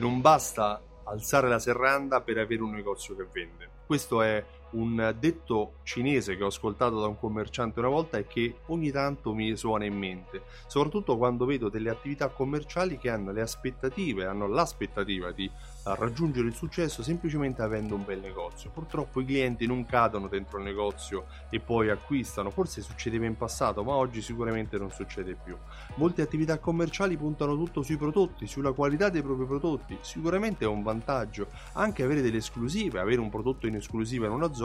non basta alzare la serranda per avere un negozio che vende. Questo è un detto cinese che ho ascoltato da un commerciante una volta e che ogni tanto mi suona in mente, soprattutto quando vedo delle attività commerciali che hanno le aspettative, hanno l'aspettativa di raggiungere il successo semplicemente avendo un bel negozio. Purtroppo i clienti non cadono dentro il negozio e poi acquistano, forse succedeva in passato, ma oggi sicuramente non succede più. Molte attività commerciali puntano tutto sui prodotti, sulla qualità dei propri prodotti, sicuramente è un vantaggio anche avere delle esclusive, avere un prodotto in esclusiva in una zona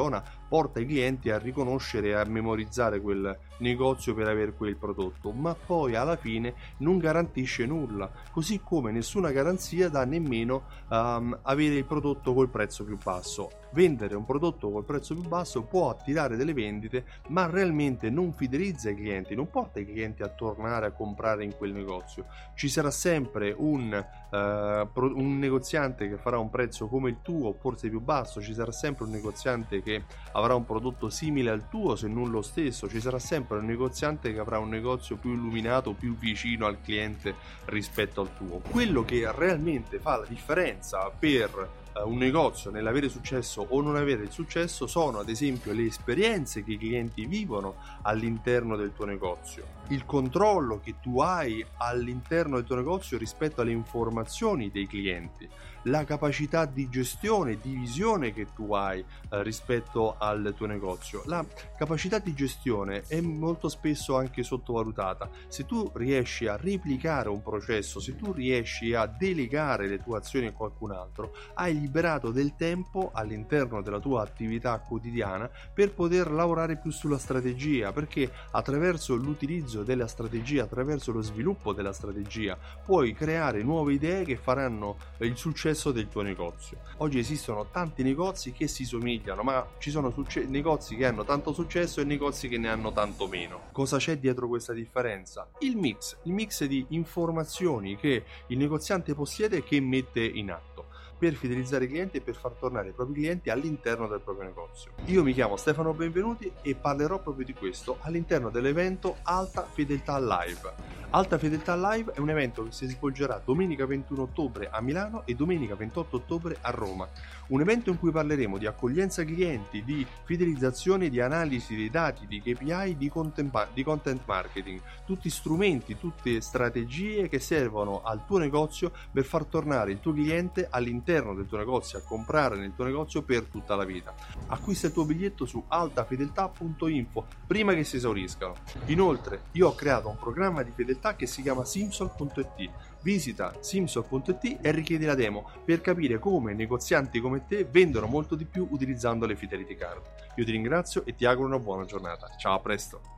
porta i clienti a riconoscere e a memorizzare quel negozio per avere quel prodotto, ma poi alla fine non garantisce nulla, così come nessuna garanzia dà nemmeno um, avere il prodotto col prezzo più basso vendere un prodotto col prezzo più basso può attirare delle vendite, ma realmente non fidelizza i clienti, non porta i clienti a tornare a comprare in quel negozio. Ci sarà sempre un, uh, un negoziante che farà un prezzo come il tuo, forse più basso, ci sarà sempre un negoziante che avrà un prodotto simile al tuo, se non lo stesso, ci sarà sempre un negoziante che avrà un negozio più illuminato, più vicino al cliente rispetto al tuo. Quello che realmente fa la differenza per un negozio nell'avere successo o non avere il successo sono ad esempio le esperienze che i clienti vivono all'interno del tuo negozio, il controllo che tu hai all'interno del tuo negozio rispetto alle informazioni dei clienti, la capacità di gestione, di visione che tu hai eh, rispetto al tuo negozio. La capacità di gestione è molto spesso anche sottovalutata. Se tu riesci a replicare un processo, se tu riesci a delegare le tue azioni a qualcun altro, hai liberato del tempo all'interno della tua attività quotidiana per poter lavorare più sulla strategia, perché attraverso l'utilizzo della strategia, attraverso lo sviluppo della strategia, puoi creare nuove idee che faranno il successo del tuo negozio. Oggi esistono tanti negozi che si somigliano, ma ci sono succe- negozi che hanno tanto successo e negozi che ne hanno tanto meno. Cosa c'è dietro questa differenza? Il mix, il mix di informazioni che il negoziante possiede e che mette in atto per fidelizzare i clienti e per far tornare i propri clienti all'interno del proprio negozio. Io mi chiamo Stefano Benvenuti e parlerò proprio di questo all'interno dell'evento Alta Fedeltà Live. Alta Fedeltà Live è un evento che si svolgerà domenica 21 ottobre a Milano e domenica 28 ottobre a Roma. Un evento in cui parleremo di accoglienza clienti, di fidelizzazione, di analisi dei dati, di KPI, di content, di content marketing, tutti strumenti, tutte strategie che servono al tuo negozio per far tornare il tuo cliente all'interno del tuo negozio, a comprare nel tuo negozio per tutta la vita. Acquista il tuo biglietto su altafedeltà.info prima che si esauriscano. Inoltre, io ho creato un programma di fedeltà realtà che si chiama Simsol.it. Visita simsol.it e richiedi la demo per capire come negozianti come te vendono molto di più utilizzando le Fidelity Card. Io ti ringrazio e ti auguro una buona giornata. Ciao, a presto!